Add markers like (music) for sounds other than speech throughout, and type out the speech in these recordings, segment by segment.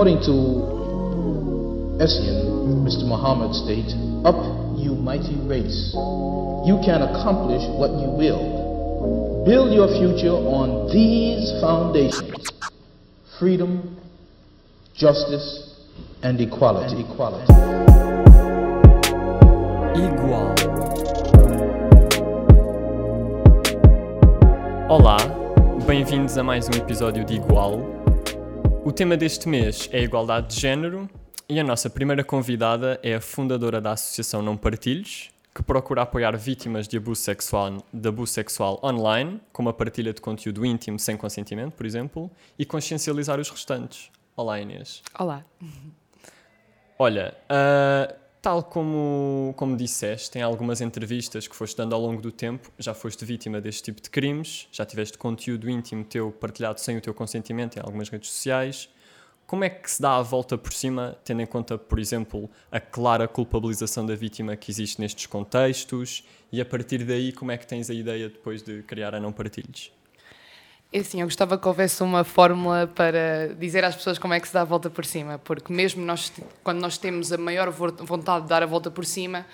According to Essien, Mr. Muhammad states, Up, you mighty race. You can accomplish what you will. Build your future on these foundations freedom, justice, and equality. And equality. Igual. Olá, bem-vindos a mais um episódio de Igual. O tema deste mês é a igualdade de género e a nossa primeira convidada é a fundadora da Associação Não Partilhos, que procura apoiar vítimas de abuso sexual, de abuso sexual online, como a partilha de conteúdo íntimo sem consentimento, por exemplo, e consciencializar os restantes. Olá, Inês. Olá. Olha, uh, tal como, como disseste em algumas entrevistas que foste dando ao longo do tempo, já foste vítima deste tipo de crimes, já tiveste conteúdo íntimo teu partilhado sem o teu consentimento em algumas redes sociais como é que se dá a volta por cima, tendo em conta, por exemplo, a clara culpabilização da vítima que existe nestes contextos? E a partir daí, como é que tens a ideia depois de criar a Não Partilhos? É assim, eu gostava que houvesse uma fórmula para dizer às pessoas como é que se dá a volta por cima, porque mesmo nós, quando nós temos a maior vontade de dar a volta por cima,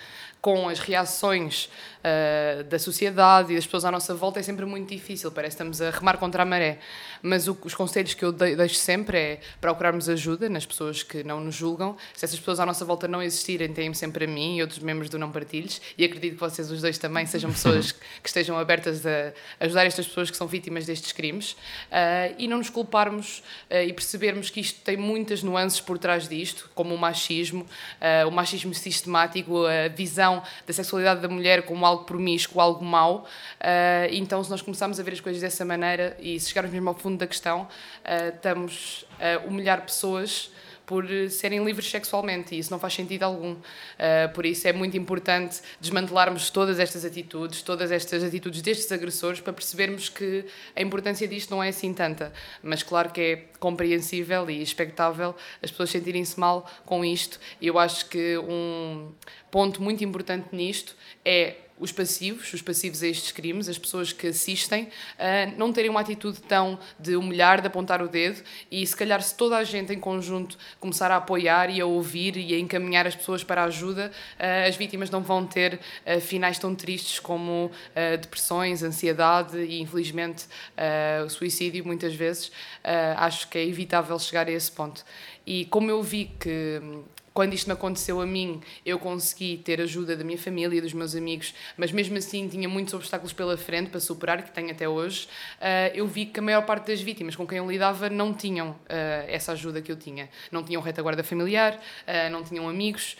com as reações uh, da sociedade e das pessoas à nossa volta é sempre muito difícil, parece que estamos a remar contra a maré. Mas o, os conselhos que eu deixo sempre é procurarmos ajuda nas pessoas que não nos julgam. Se essas pessoas à nossa volta não existirem, têm sempre a mim e outros membros do Não Partilhos, e acredito que vocês os dois também sejam pessoas (laughs) que estejam abertas a ajudar estas pessoas que são vítimas destes crimes, uh, e não nos culparmos uh, e percebermos que isto tem muitas nuances por trás disto, como o machismo, o machismo sistemático, a visão da sexualidade da mulher como algo promíscuo, algo mau. Uh, então, se nós começarmos a ver as coisas dessa maneira e se chegarmos mesmo ao fundo da questão, uh, estamos a humilhar pessoas por serem livres sexualmente e isso não faz sentido algum. Uh, por isso é muito importante desmantelarmos todas estas atitudes, todas estas atitudes destes agressores para percebermos que a importância disto não é assim tanta. Mas claro que é compreensível e expectável as pessoas sentirem-se mal com isto. E eu acho que um ponto muito importante nisto é os passivos, os passivos a estes crimes, as pessoas que assistem, não terem uma atitude tão de humilhar, de apontar o dedo e se calhar se toda a gente em conjunto começar a apoiar e a ouvir e a encaminhar as pessoas para a ajuda, as vítimas não vão ter finais tão tristes como depressões, ansiedade e infelizmente suicídio muitas vezes. acho que é evitável chegar a esse ponto. E como eu vi que quando isto me aconteceu a mim, eu consegui ter ajuda da minha família dos meus amigos, mas mesmo assim tinha muitos obstáculos pela frente para superar, que tenho até hoje. Uh, eu vi que a maior parte das vítimas com quem eu lidava não tinham uh, essa ajuda que eu tinha. Não tinham retaguarda familiar, uh, não tinham amigos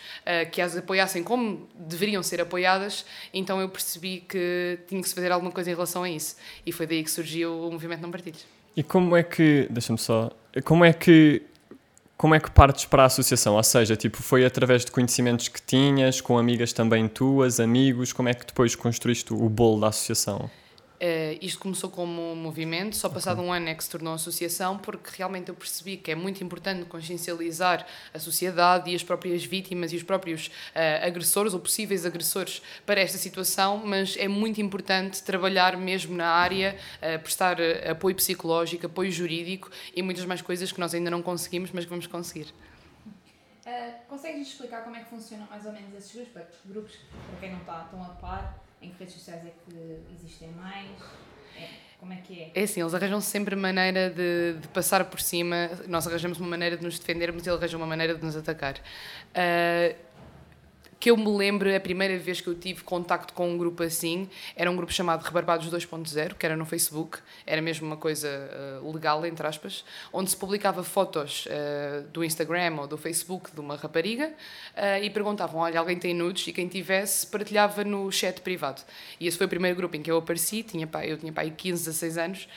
que as apoiassem como deveriam ser apoiadas, então eu percebi que tinha que se fazer alguma coisa em relação a isso. E foi daí que surgiu o movimento Não Partidos. E como é que, deixa-me só, como é que como é que partes para a associação? Ou seja, tipo, foi através de conhecimentos que tinhas, com amigas também tuas, amigos, como é que depois construíste o bolo da associação? Uh, isto começou como um movimento, só passado okay. um ano é que se tornou associação, porque realmente eu percebi que é muito importante consciencializar a sociedade e as próprias vítimas e os próprios uh, agressores ou possíveis agressores para esta situação, mas é muito importante trabalhar mesmo na área, uh, prestar apoio psicológico, apoio jurídico e muitas mais coisas que nós ainda não conseguimos, mas que vamos conseguir. Uh, Consegues explicar como é que funcionam mais ou menos esses grupos, grupos para quem não está tão a par? Em que redes sociais é que existem mais? É, como é que é? É assim, eles arranjam sempre maneira de, de, passar por cima, nós arranjamos uma maneira de nos defendermos e eles arranjam uma maneira de nos atacar. Uh, que eu me lembro, a primeira vez que eu tive contacto com um grupo assim, era um grupo chamado Rebarbados 2.0, que era no Facebook, era mesmo uma coisa uh, legal, entre aspas, onde se publicava fotos uh, do Instagram ou do Facebook de uma rapariga uh, e perguntavam, olha, alguém tem nudes? E quem tivesse partilhava no chat privado. E esse foi o primeiro grupo em que eu apareci, tinha, pá, eu tinha pai 15, 16 anos,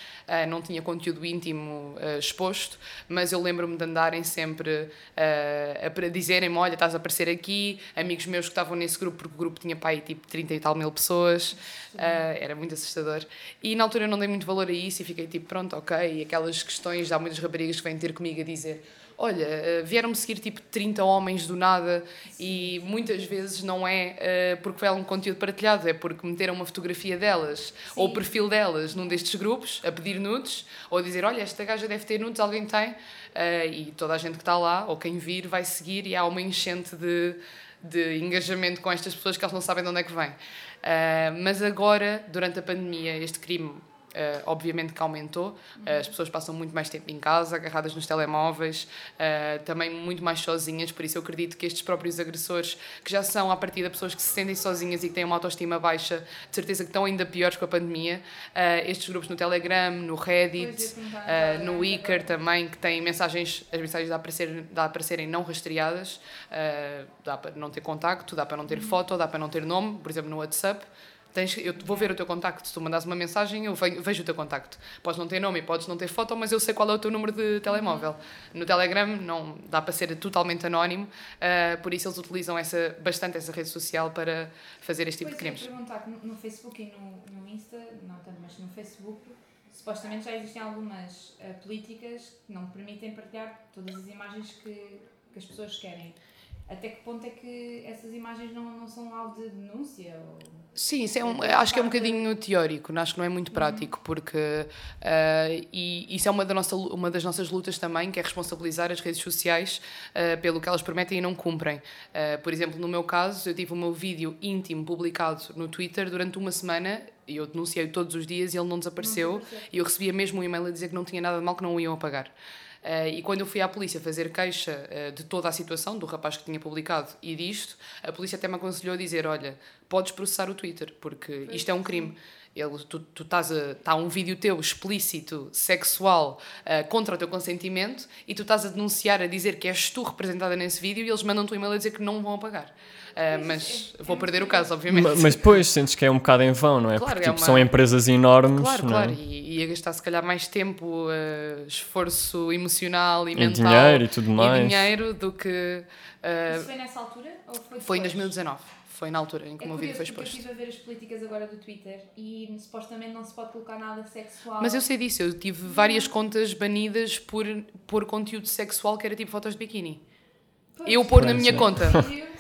não tinha conteúdo íntimo exposto, mas eu lembro-me de andarem sempre a dizerem-me, olha, estás a aparecer aqui, amigos meus que estavam nesse grupo, porque o grupo tinha pai tipo 30 e tal mil pessoas, uh, era muito assustador. E na altura eu não dei muito valor a isso e fiquei tipo, pronto, ok. E aquelas questões, há muitas raparigas que vêm ter comigo a dizer: Olha, eh, vieram-me seguir tipo 30 homens do nada e muitas vezes não é eh, porque foi algum conteúdo partilhado, é porque meteram uma fotografia delas ou o perfil delas num destes grupos a pedir nudes ou a dizer: Olha, esta gaja deve ter nudes, alguém tem? Eh, e toda a gente que está lá ou quem vir vai seguir e há uma enchente de, de engajamento com estas pessoas que elas não sabem de onde é que vem. mas agora, durante a pandemia, este crime Uh, obviamente que aumentou, uh, as pessoas passam muito mais tempo em casa, agarradas nos telemóveis, uh, também muito mais sozinhas, por isso eu acredito que estes próprios agressores, que já são a partir de pessoas que se sentem sozinhas e que têm uma autoestima baixa, de certeza que estão ainda piores com a pandemia, estes grupos no Telegram, no Reddit, no Icar também, que têm mensagens, as mensagens dá para, ser, dá para serem não rastreadas, dá para não ter contacto, dá para não ter uhum. foto, dá para não ter nome, por exemplo no WhatsApp, Tens, eu vou ver o teu contacto. Se tu mandas uma mensagem, eu vejo o teu contacto. Podes não ter nome, podes não ter foto, mas eu sei qual é o teu número de telemóvel. No Telegram não dá para ser totalmente anónimo, uh, por isso eles utilizam essa, bastante essa rede social para fazer este tipo pois de crimes. Eu perguntar que no Facebook e no, no Insta, não tanto, mas no Facebook, supostamente já existem algumas uh, políticas que não permitem partilhar todas as imagens que, que as pessoas querem até que ponto é que essas imagens não, não são alvo de denúncia? Ou... Sim, isso é um, acho que é um bocadinho teórico, acho que não é muito prático, porque uh, e isso é uma, da nossa, uma das nossas lutas também, que é responsabilizar as redes sociais uh, pelo que elas prometem e não cumprem. Uh, por exemplo, no meu caso, eu tive o meu vídeo íntimo publicado no Twitter durante uma semana e eu denunciei todos os dias e ele não desapareceu, não desapareceu. e eu recebia mesmo um e-mail a dizer que não tinha nada de mal, que não o iam apagar. Uh, e quando eu fui à polícia fazer queixa uh, de toda a situação, do rapaz que tinha publicado e disto, a polícia até me aconselhou a dizer: Olha, podes processar o Twitter, porque isto é um crime. Ele, tu, tu estás a, está um vídeo teu explícito, sexual, uh, contra o teu consentimento e tu estás a denunciar, a dizer que és tu representada nesse vídeo e eles mandam-te um e-mail a dizer que não vão apagar. Uh, mas é, vou perder o caso, obviamente. Mas, mas depois sentes que é um bocado em vão, não é? Claro, Porque é tipo, uma... são empresas enormes. Claro, não é? claro. E ia gastar se calhar mais tempo, uh, esforço emocional e, e mental. dinheiro e tudo mais. E dinheiro do que. Uh, Isso foi nessa altura? Ou foi, foi em 2019 foi na altura em que é o meu vídeo foi exposto. Eu estive a ver as políticas agora do Twitter e supostamente não se pode colocar nada sexual. Mas eu sei disso, eu tive várias contas banidas por, por conteúdo sexual que era tipo fotos de biquíni. Pois. Eu pôr na minha conta. (laughs)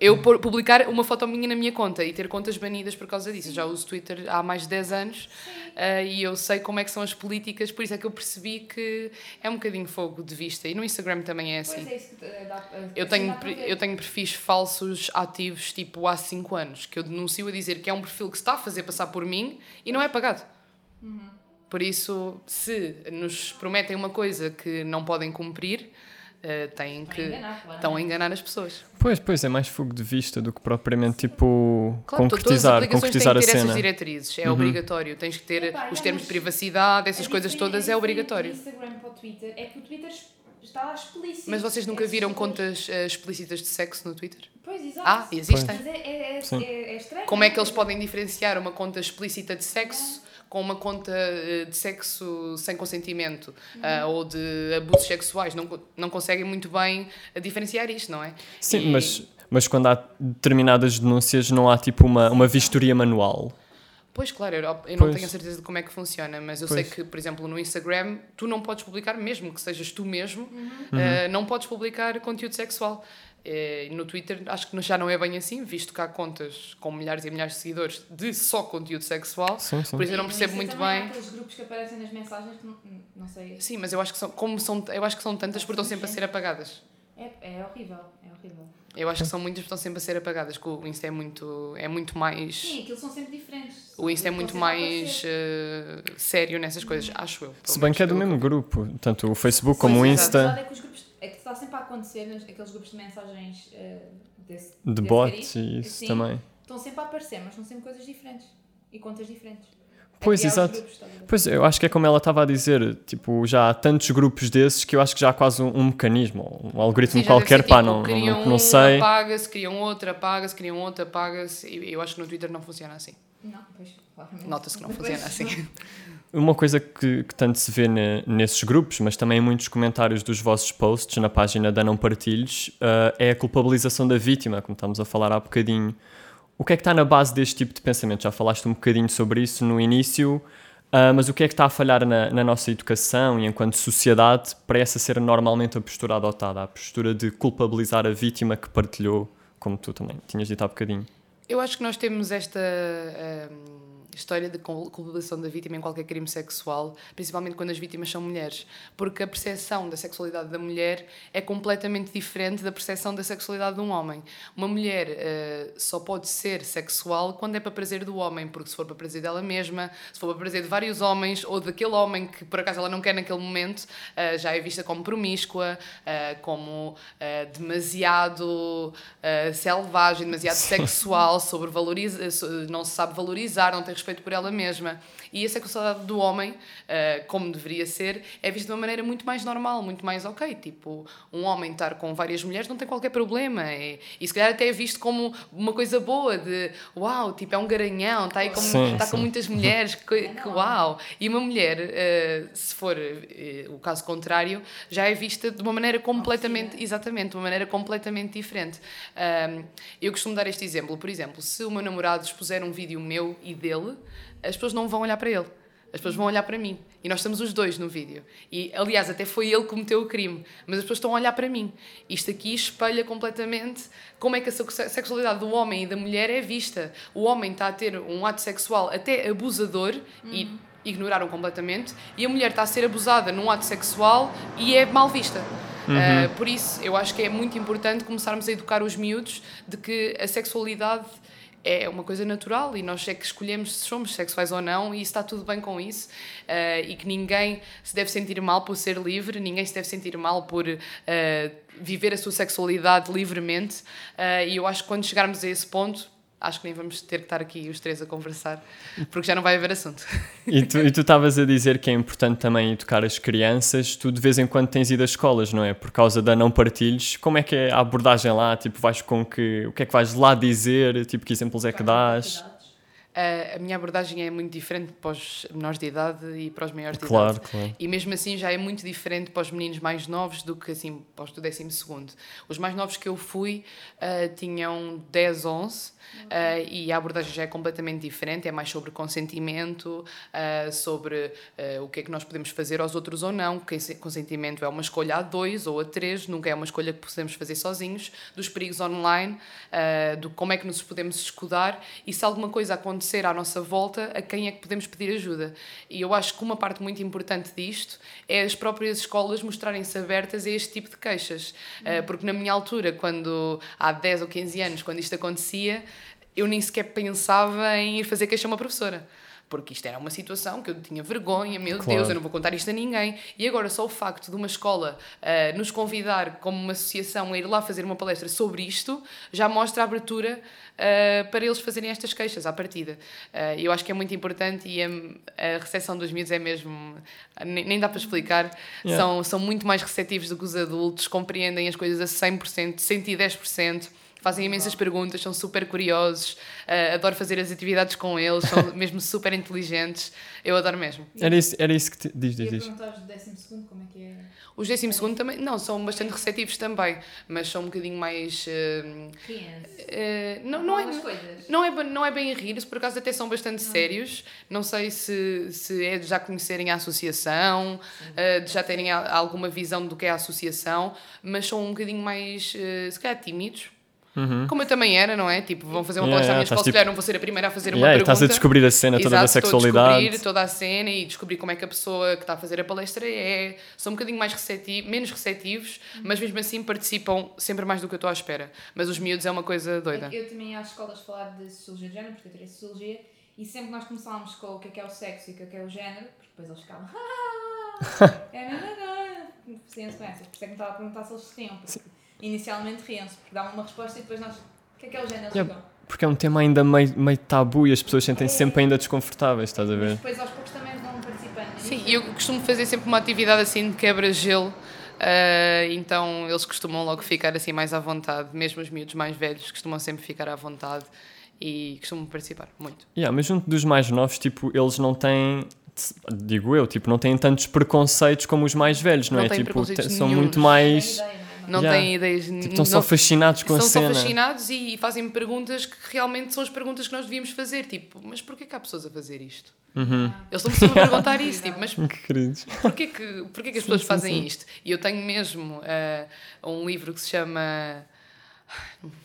Eu por, publicar uma foto minha na minha conta e ter contas banidas por causa disso. Já uso Twitter há mais de 10 anos uh, e eu sei como é que são as políticas, por isso é que eu percebi que é um bocadinho fogo de vista. E no Instagram também é assim. É isso que dá, eu, tenho, eu tenho perfis falsos ativos tipo há 5 anos, que eu denuncio a dizer que é um perfil que se está a fazer passar por mim e não é pagado. Uhum. Por isso, se nos prometem uma coisa que não podem cumprir, uh, têm que enganar, claro. estão a enganar as pessoas. Pois, pois, é mais fogo de vista do que propriamente tipo claro, concretizar, concretizar têm que ter essas diretrizes, é uhum. obrigatório. Tens que ter Epá, os termos de privacidade, essas coisas todas, é obrigatório. Instagram para o Twitter é que o Twitter está lá explícito. Mas vocês nunca viram contas uh, explícitas de sexo no Twitter? Pois, exato. Ah, existem. Mas é, é, é, é, estranho. Como é que eles podem diferenciar uma conta explícita de sexo? Com uma conta eh, de sexo sem consentimento uhum. uh, ou de abusos sexuais. Não, não conseguem muito bem diferenciar isto, não é? Sim, e... mas, mas quando há determinadas denúncias não há tipo uma, uma vistoria manual. Pois, claro, eu, eu não tenho a certeza de como é que funciona, mas eu pois. sei que, por exemplo, no Instagram, tu não podes publicar, mesmo que sejas tu mesmo, uhum. uh, não podes publicar conteúdo sexual. Eh, no Twitter acho que já não é bem assim, visto que há contas com milhares e milhares de seguidores de só conteúdo sexual. Sim, sim. Por isso eu não percebo muito bem. Há aqueles grupos que aparecem nas mensagens, não, não sei. Sim, mas eu acho que são, como são, eu acho que são tantas porque estão sempre a ser apagadas. É, é horrível, é horrível. Eu acho que são muitas que estão sempre a ser apagadas, que o Insta é muito, é muito mais. Sim, aquilo são sempre diferentes. O Insta é muito mais uh, sério nessas coisas, hum. acho eu. Se bem que é do mesmo grupo, tanto o Facebook como o Insta. É que os grupos é que está sempre a acontecer aqueles grupos de mensagens uh, desse, de desse bots e isso assim, também. Estão sempre a aparecer, mas são sempre coisas diferentes e contas diferentes. Pois, exato. Pois, eu acho que é como ela estava a dizer, tipo, já há tantos grupos desses que eu acho que já há quase um, um mecanismo, um algoritmo Sim, qualquer, pá, tipo, não, não, não, sei. apaga-se, criam outra, apaga-se, criam outra, apaga-se, e eu acho que no Twitter não funciona assim. Não, pois, Nota-se que não (laughs) funciona assim. Uma coisa que, que, tanto se vê ne, nesses grupos, mas também em muitos comentários dos vossos posts na página da Não Partilhos, uh, é a culpabilização da vítima, como estamos a falar há bocadinho. O que é que está na base deste tipo de pensamento? Já falaste um bocadinho sobre isso no início. Ah, mas o que é que está a falhar na, na nossa educação e enquanto sociedade para essa ser normalmente a postura adotada? A postura de culpabilizar a vítima que partilhou, como tu também tinhas dito há bocadinho. Eu acho que nós temos esta hum, história de cul- culpabilização da vítima em qualquer crime sexual, principalmente quando as vítimas são mulheres, porque a percepção da sexualidade da mulher é completamente diferente da percepção da sexualidade de um homem. Uma mulher eh, só pode ser sexual quando é para prazer do homem, porque se for para prazer dela mesma, se for para prazer de vários homens ou daquele homem que por acaso ela não quer naquele momento, eh, já é vista como promíscua, eh, como demasiado selvagem, demasiado sexual, sobrevaloriza, so- não se sabe valorizar, não tem respeito por ela mesma. E a sexualidade do homem, eh, como deveria ser, é vista de uma maneira muito mais normal, muito mais ok. Tipo, um homem estar com várias mulheres não tem qualquer problema. É, e se calhar até é visto como uma coisa boa, de uau, tipo, é um garanhão, está aí com, Sim, está com sim. muitas mulheres, que, que uau. E uma mulher, eh, se for eh, o caso contrário, já é vista de uma maneira completamente, exatamente, de uma maneira completamente diferente. Eu costumo dar este exemplo, por exemplo, se o meu namorado expuser um vídeo meu e dele, as pessoas não vão olhar para ele. As pessoas vão olhar para mim. E nós estamos os dois no vídeo. E, aliás, até foi ele que cometeu o crime. Mas as pessoas estão a olhar para mim. Isto aqui espelha completamente como é que a sex- sexualidade do homem e da mulher é vista. O homem está a ter um ato sexual até abusador e ignoraram completamente. E a mulher está a ser abusada num ato sexual e é mal vista. Uh, por isso, eu acho que é muito importante começarmos a educar os miúdos de que a sexualidade é uma coisa natural e nós é que escolhemos se somos sexuais ou não e está tudo bem com isso. Uh, e que ninguém se deve sentir mal por ser livre, ninguém se deve sentir mal por uh, viver a sua sexualidade livremente. Uh, e eu acho que quando chegarmos a esse ponto acho que nem vamos ter que estar aqui os três a conversar porque já não vai haver assunto. E tu e tu estavas a dizer que é importante também educar as crianças. Tu de vez em quando tens ido às escolas, não é? Por causa da não partilhos. Como é que é a abordagem lá? Tipo, vais com que. O que é que vais lá dizer? Tipo, que exemplos é que dás? A minha abordagem é muito diferente para os menores de idade e para os maiores de Claro, idade. claro. E mesmo assim já é muito diferente para os meninos mais novos do que assim para os do 12 segundo. Os mais novos que eu fui uh, tinham 10, 11 uh, e a abordagem já é completamente diferente, é mais sobre consentimento, uh, sobre uh, o que é que nós podemos fazer aos outros ou não. Que Consentimento é uma escolha a dois ou a três, nunca é uma escolha que podemos fazer sozinhos, dos perigos online, do como é que nos podemos escudar e se alguma coisa acontecer à nossa volta, a quem é que podemos pedir ajuda. E eu acho que uma parte muito importante disto é as próprias escolas mostrarem-se abertas a este tipo de queixas. Uh, porque na minha altura, quando há 10 ou 15 anos, quando isto acontecia, eu nem sequer pensava em ir fazer queixa a uma professora. Porque isto era uma situação que eu tinha vergonha, meu Claro. Deus, eu não vou contar isto a ninguém. E agora, só o facto de uma escola uh, nos convidar, como uma associação, a ir lá fazer uma palestra sobre isto, já mostra a abertura uh, para eles fazerem estas queixas à partida. Uh, eu acho que é muito importante e a, a recepção dos miúdos é mesmo. Nem, nem dá para explicar. Yeah. São, são muito mais receptivos do que os adultos, compreendem as coisas a 100%, 110%. Fazem imensas perguntas, são super curiosos, uh, adoro fazer as atividades com eles, são (laughs) mesmo super inteligentes. Eu adoro mesmo. Era isso, era isso que te... Diz, diz, diz. os do 12 segundo como é que é. Os 12 segundo também, não, são bastante receptivos também, mas são um bocadinho mais. uh, uh, não, não, Algumas é, coisas. não, é, não é bem rir, por acaso até são bastante sérios. Não sei se, se é de já conhecerem a associação, uh, de já terem a- alguma visão do que é a associação, mas são um bocadinho mais, uh, se calhar, tímidos. Como eu também era, não é? Tipo, vão fazer uma Uhum. Yeah, palestra à minha yeah, escola, se tipo- calhar não vou ser a primeira a fazer uma Yeah, e pergunta. estás a descobrir a cena toda da Exato, estou a sexualidade. descobrir toda a cena e descobrir como é que a pessoa que está a fazer a palestra é. São um bocadinho mais receptivos, menos receptivos, mas mesmo assim participam sempre mais do que eu estou à espera. Mas os miúdos é uma coisa doida. Eu também ia às escolas falar de sociologia de género, porque eu tirei sociologia, e sempre que nós começámos com o que é que é o sexo e o que é que é o género, porque depois eles ficavam. "Ah, é nananã", Faziam-se com essas. Por isso é que me estava a perguntar se eles se riam, porque inicialmente riam-se, porque davam uma resposta e depois nós. O que é que é o género? Eles Yeah. ficam. Porque é um tema ainda meio, meio tabu e as pessoas sentem-se sempre ainda desconfortáveis, estás a Mas ver? depois aos poucos também vão participando. Sim, e eu costumo fazer sempre uma atividade assim de quebra-gelo. ah, então eles costumam logo ficar assim mais à vontade, mesmo os miúdos mais velhos costumam sempre ficar à vontade e costumam participar muito. Yeah, mas junto dos mais novos, tipo, eles não têm, digo eu, tipo, não têm tantos preconceitos como os mais velhos, não, Não é? Tipo, são muito mais. é? Não Yeah. têm ideias. Tipo, não, estão só fascinados com a cena. só fascinados e, fazem-me perguntas que realmente são as perguntas que nós devíamos fazer. Tipo, mas porquê que há pessoas a fazer isto? Uhum. Eles estão sempre a (laughs) perguntar isso, tipo, mas Que porquê que, porquê que as pessoas fazem isto? E eu tenho mesmo eh, um livro que se chama.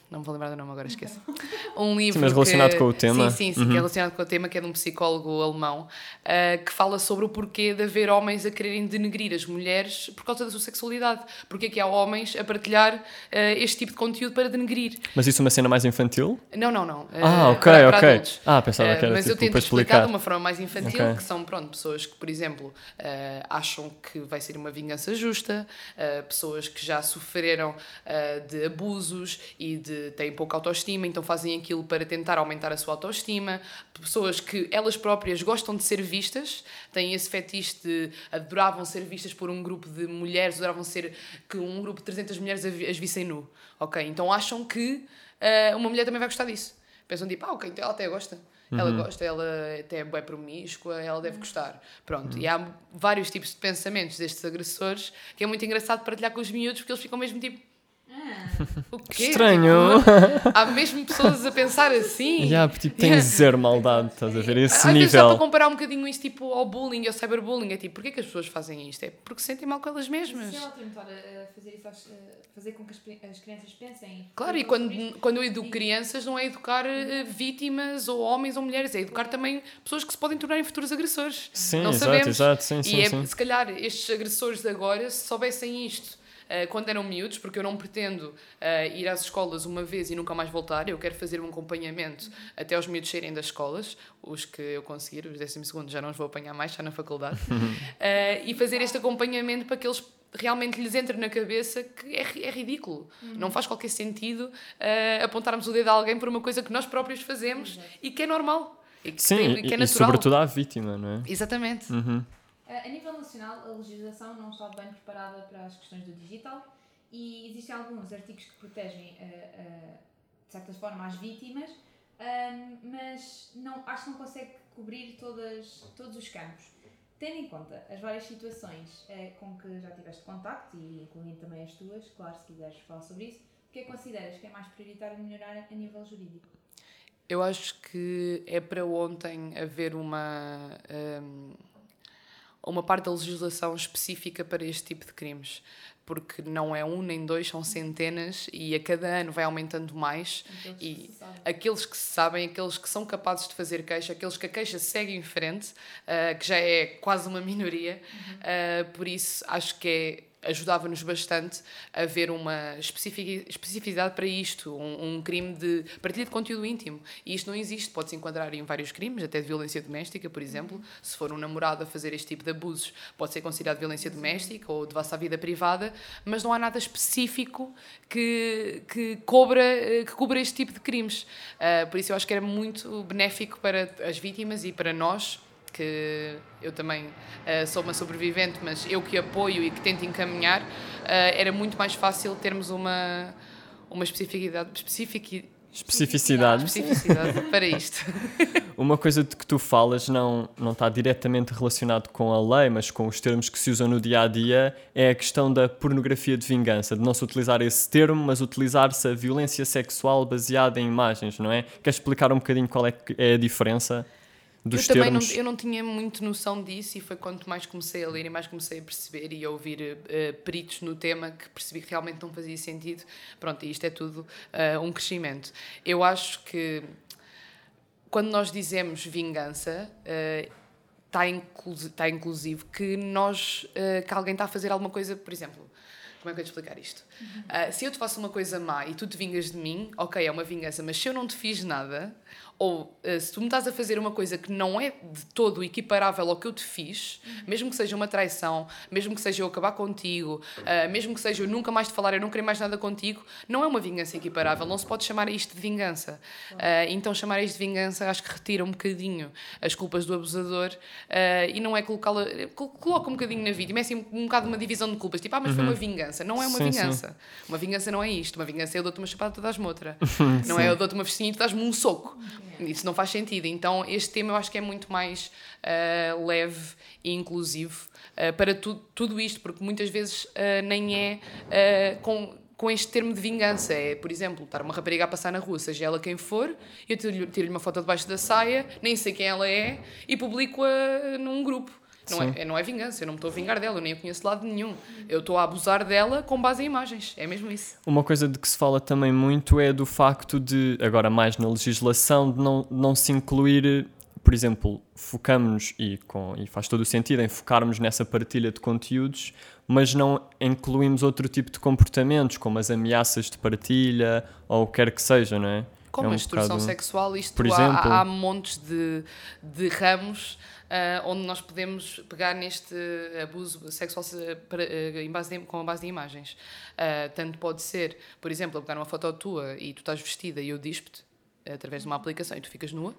Não me vou lembrar do nome agora, esqueço. (laughs) Um livro. mas relacionado que- com o tema? Sim, sim, sim, que é relacionado com o tema, que é de um psicólogo alemão, eh, que fala sobre o porquê de haver homens a quererem denegrir as mulheres por causa da sua sexualidade. Porquê que há homens a partilhar eh, este tipo de conteúdo para denegrir. Mas isso é uma cena mais infantil? Não, não, não. Eh, Ah, ok, para- para ok. adultos. Ah, pensava Eh, que era mas eu tipo tento para explicar de uma forma mais infantil, Ok. que são pronto, pessoas que, por exemplo, eh, acham que vai ser uma vingança justa, eh, pessoas que já sofreram eh, de abusos e de têm pouca autoestima, então fazem aquilo para tentar aumentar a sua autoestima, pessoas que elas próprias gostam de ser vistas, têm esse fetiche de adoravam ser vistas por um grupo de mulheres, adoravam ser que um grupo de 300 mulheres as vissem nu, ok? Então acham que eh, uma mulher também vai gostar disso. Pensam tipo, ah, ok, então ela até gosta. Ela gosta, ela até é promíscua, ela deve gostar. Pronto, e há vários tipos de pensamentos destes agressores que é muito engraçado partilhar com os miúdos porque eles ficam mesmo tipo. (laughs) O quê? Estranho. Tipo, há mesmo pessoas a pensar assim. Yeah, porque, tipo, tem zero maldade, estás a ver? Esse Às vezes dá para nível. comparar um bocadinho isto tipo, ao bullying, ao cyberbullying. É tipo, porquê que as pessoas fazem isto? É porque se sentem mal com elas mesmas. Se ela tentar a fazer isso, a fazer com que as, crianças pensem. Claro, e quando, quando eu educo crianças, não é educar eh, vítimas ou homens ou mulheres, é educar também pessoas que se podem tornar em futuros agressores. Sim, não exato, sabemos. exato, sim, sim, e é, sim. se calhar estes agressores de agora, se soubessem isto eh, quando eram miúdos, porque eu não pretendo eh, ir às escolas uma vez e nunca mais voltar, eu quero fazer um acompanhamento até os miúdos saírem das escolas, os que eu conseguir, os 12 segundos já não os vou apanhar mais, já na faculdade, (laughs) Eh, e fazer este acompanhamento para que eles realmente lhes entre na cabeça que é, é ridículo. Não faz qualquer sentido eh, apontarmos o dedo a alguém por uma coisa que nós próprios fazemos e que é normal. E que, Sim, tem- e, que é e natural. sobretudo à vítima, não é? Exatamente. Uhum. A a nível nacional, a legislação não está bem preparada para as questões do digital e existem alguns artigos que protegem, eh, eh, de certa forma, as vítimas, ahm, mas não, acho que não consegue cobrir todas, todos os campos. Tendo em conta as várias situações eh, com que já tiveste contacto, e incluindo também as tuas, claro, se quiseres falar sobre isso, o que é que consideras que é mais prioritário melhorar a nível jurídico? Eu acho que é para ontem haver uma, uma parte da legislação específica para este tipo de crimes. Porque não é um nem dois, são centenas e a cada ano vai aumentando mais. Aqueles que E sabem. aqueles que se sabem, aqueles que são capazes de fazer queixa, aqueles que a queixa segue em frente, ah, que já é quase uma minoria, ah, por isso acho que é ajudava-nos bastante a ver uma especifici- especificidade para isto, um, um crime de partilha de conteúdo íntimo. E isto não existe, pode-se enquadrar em vários crimes, até de violência doméstica, por exemplo. Se for um namorado a fazer este tipo de abusos, pode ser considerado violência doméstica ou devassa à vida privada, mas não há nada específico que, que, cobra, eh, que cobra este tipo de crimes. Ah, por isso eu acho que era muito benéfico para as vítimas e para nós, que eu também eh, sou uma sobrevivente, mas eu que apoio e que tento encaminhar, eh, era muito mais fácil termos uma, uma especificidade, especifici- Especificidade. especificidade para isto. (laughs) Uma coisa de que tu falas não, não está diretamente relacionado com a lei, mas com os termos que se usam no dia a dia, é a questão da pornografia de vingança, de não se utilizar esse termo, mas utilizar-se a violência sexual baseada em imagens, não é? Queres explicar um bocadinho qual é, é a diferença dos eu também não, termos? eu não tinha muito noção disso e foi quanto mais comecei a ler e mais comecei a perceber e a ouvir eh, peritos no tema que percebi que realmente não fazia sentido. Pronto, e isto é tudo eh, um crescimento. Eu acho que quando nós dizemos vingança, está inclusi tá inclusive que nós que alguém está a fazer alguma coisa, por exemplo. Como é que eu te explicar isto? Ah, se eu te faço uma coisa má e tu te vingas de mim, ok, é uma vingança, mas se eu não te fiz nada, ou ah, se tu me estás a fazer uma coisa que não é de todo equiparável ao que eu te fiz, mesmo que seja uma traição, mesmo que seja eu acabar contigo, ah, mesmo que seja eu nunca mais te falar, eu não querer mais nada contigo, não é uma vingança equiparável, não se pode chamar isto de vingança. Ah, então chamar isto de vingança acho que retira um bocadinho as culpas do abusador ah, e não é colocá-la, col- coloca um bocadinho na vítima, é assim um bocado uma divisão de culpas, tipo, ah, mas foi uma vingança. Não é uma Sim, sim. vingança. Uma vingança não é isto. Uma vingança é eu dou-te uma chapada, tu dás-me outra. (laughs) não é eu dou-te uma festinha e tu dás-me um soco. Isso não faz sentido. Então, este tema eu acho que é muito mais uh, leve e inclusivo uh, para tu, tudo isto, porque muitas vezes uh, nem é com, com este termo de vingança. É, por exemplo, estar uma rapariga a passar na rua, seja ela quem for, eu tiro-lhe uma foto debaixo da saia, nem sei quem ela é, e publico-a num grupo. Não é, não é vingança, eu não me estou a vingar dela, eu nem a conheço de lado nenhum. Eu estou a abusar dela com base em imagens, é mesmo isso. Uma coisa de que se fala também muito é do facto de, agora mais na legislação, de não, não se incluir, por exemplo, focamos e, com, e faz todo o sentido em focarmos nessa partilha de conteúdos, mas não incluímos outro tipo de comportamentos, como as ameaças de partilha ou o que quer que seja, não é? Como é um a extorsão bocado... sexual, isto Por há, exemplo. há montes de, de ramos uh, onde nós podemos pegar neste abuso sexual para, uh, em base de, com a base de imagens. Uh, tanto pode ser, por exemplo, eu pegar uma foto tua e tu estás vestida e eu dispo-te através de uma aplicação e tu ficas nua.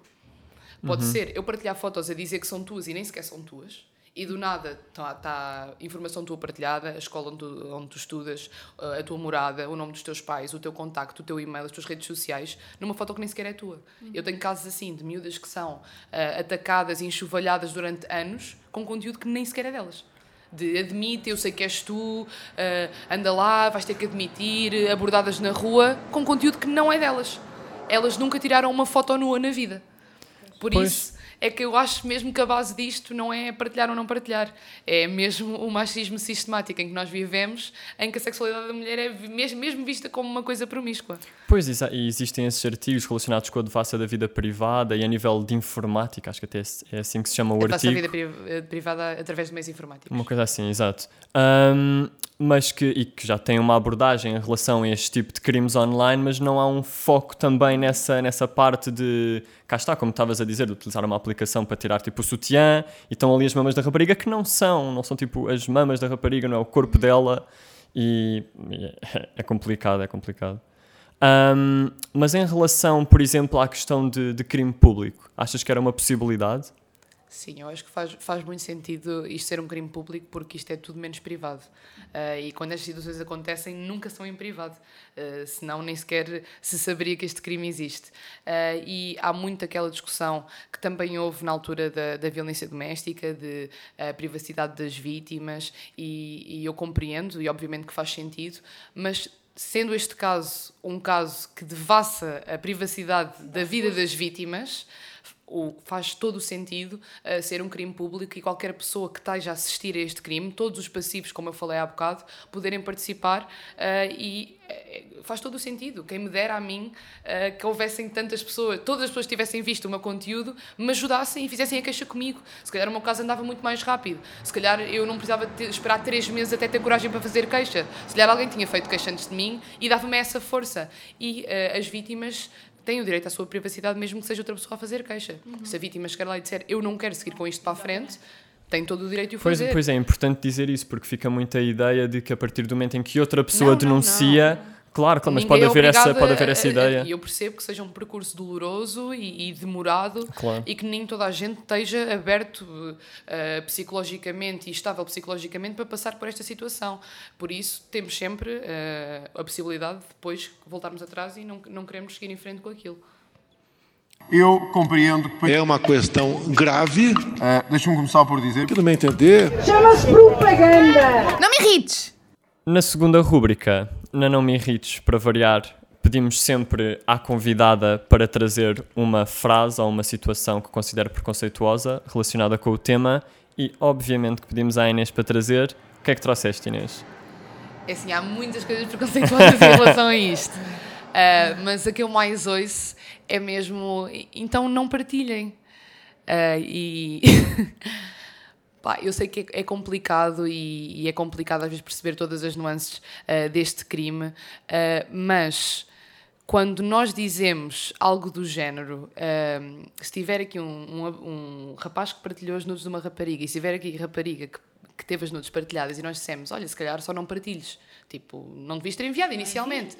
Pode Uhum. ser eu partilhar fotos a dizer que são tuas e nem sequer são tuas. E do nada está tá informação tua partilhada, a escola onde tu, onde tu estudas, a tua morada, o nome dos teus pais, o teu contacto, o teu e-mail, as tuas redes sociais, numa foto que nem sequer é tua. Eu tenho casos assim de miúdas que são ah, atacadas e enxovalhadas durante anos com conteúdo que nem sequer é delas. De admite, eu sei que és tu, ah, anda lá, vais ter que admitir, abordadas na rua, com conteúdo que não é delas. Elas nunca tiraram uma foto nua na vida. Por Pois. isso é que eu acho mesmo que a base disto não é partilhar ou não partilhar. É mesmo o machismo sistemático em que nós vivemos, em que a sexualidade da mulher é mesmo, vista como uma coisa promíscua. Pois, e existem esses artigos relacionados com a devassa da vida privada e a nível de informática, acho que até é assim que se chama o a artigo. vida pri- eh, privada através de meios informáticos. Uma coisa assim, exato. Ahm, mas que, e que já tem uma abordagem em relação a este tipo de crimes online, mas não há um foco também nessa, nessa parte de, cá está, como estavas a dizer, de utilizar uma aplicação para tirar tipo o sutiã e estão ali as mamas da rapariga que não são, não são tipo as mamas da rapariga, não é o corpo dela e, é, é complicado, é complicado. Ahm, mas em relação, por exemplo, à questão de, de crime público, achas que era uma possibilidade? Sim, eu acho que faz, faz muito sentido isto ser um crime público porque isto é tudo menos privado. Ah, e quando estas situações acontecem, nunca são em privado. Ah, senão nem sequer se saberia que este crime existe. Ah, e há muito aquela discussão que também houve na altura da, da violência doméstica, de ah, privacidade das vítimas, e, e eu compreendo, e obviamente que faz sentido, mas sendo este caso um caso que devassa a privacidade da vida das vítimas, faz todo o sentido uh, ser um crime público e qualquer pessoa que esteja a assistir a este crime, todos os passivos, como eu falei há bocado, poderem participar uh, e uh, faz todo o sentido. Quem me dera a mim que houvessem tantas pessoas, todas as pessoas que tivessem visto o meu conteúdo, me ajudassem e fizessem a queixa comigo. Se calhar o meu caso andava muito mais rápido. Se calhar eu não precisava ter, esperar três meses até ter coragem para fazer queixa. Se calhar alguém tinha feito queixa antes de mim e dava-me essa força. E as vítimas têm o direito à sua privacidade, mesmo que seja outra pessoa a fazer queixa. Se a vítima chegar lá e disser eu não quero seguir com isto para a frente, tem todo o direito de o Pois, fazer. pois é, é importante dizer isso, porque fica muita ideia de que a partir do momento em que outra pessoa Não, não, denuncia, claro, claro, mas pode é haver, essa, obrigado pode a- haver essa ideia. E eu percebo que seja um percurso doloroso e, e demorado Claro. e que nem toda a gente esteja aberto eh, psicologicamente e estável psicologicamente para passar por esta situação. Por isso, temos sempre eh, a possibilidade de depois voltarmos atrás e não, não queremos seguir em frente com aquilo. Eu compreendo que. É uma questão grave. Ah, Deixa-me começar por dizer. No meu entender, Chama-se propaganda. Não me irrites! Na segunda rúbrica, na Não Me Irrites, para variar, pedimos sempre à convidada para trazer uma frase ou uma situação que considere preconceituosa relacionada com o tema e, obviamente, que pedimos à Inês para trazer. O que é que trouxeste, Inês? É assim, há muitas coisas preconceituosas em relação a isto. (laughs) Ah, mas a que eu mais ouço é mesmo. Então não partilhem. Ah, e. (laughs) Pá, eu sei que é é complicado e, e é complicado às vezes perceber todas as nuances ah, deste crime, ah, mas quando nós dizemos algo do género, ah, se tiver aqui um, um, um rapaz que partilhou as nudes de uma rapariga e se tiver aqui rapariga que, que teve as nudes partilhadas e nós dissemos, olha, se calhar só não partilhes, tipo, não devias ter enviado inicialmente.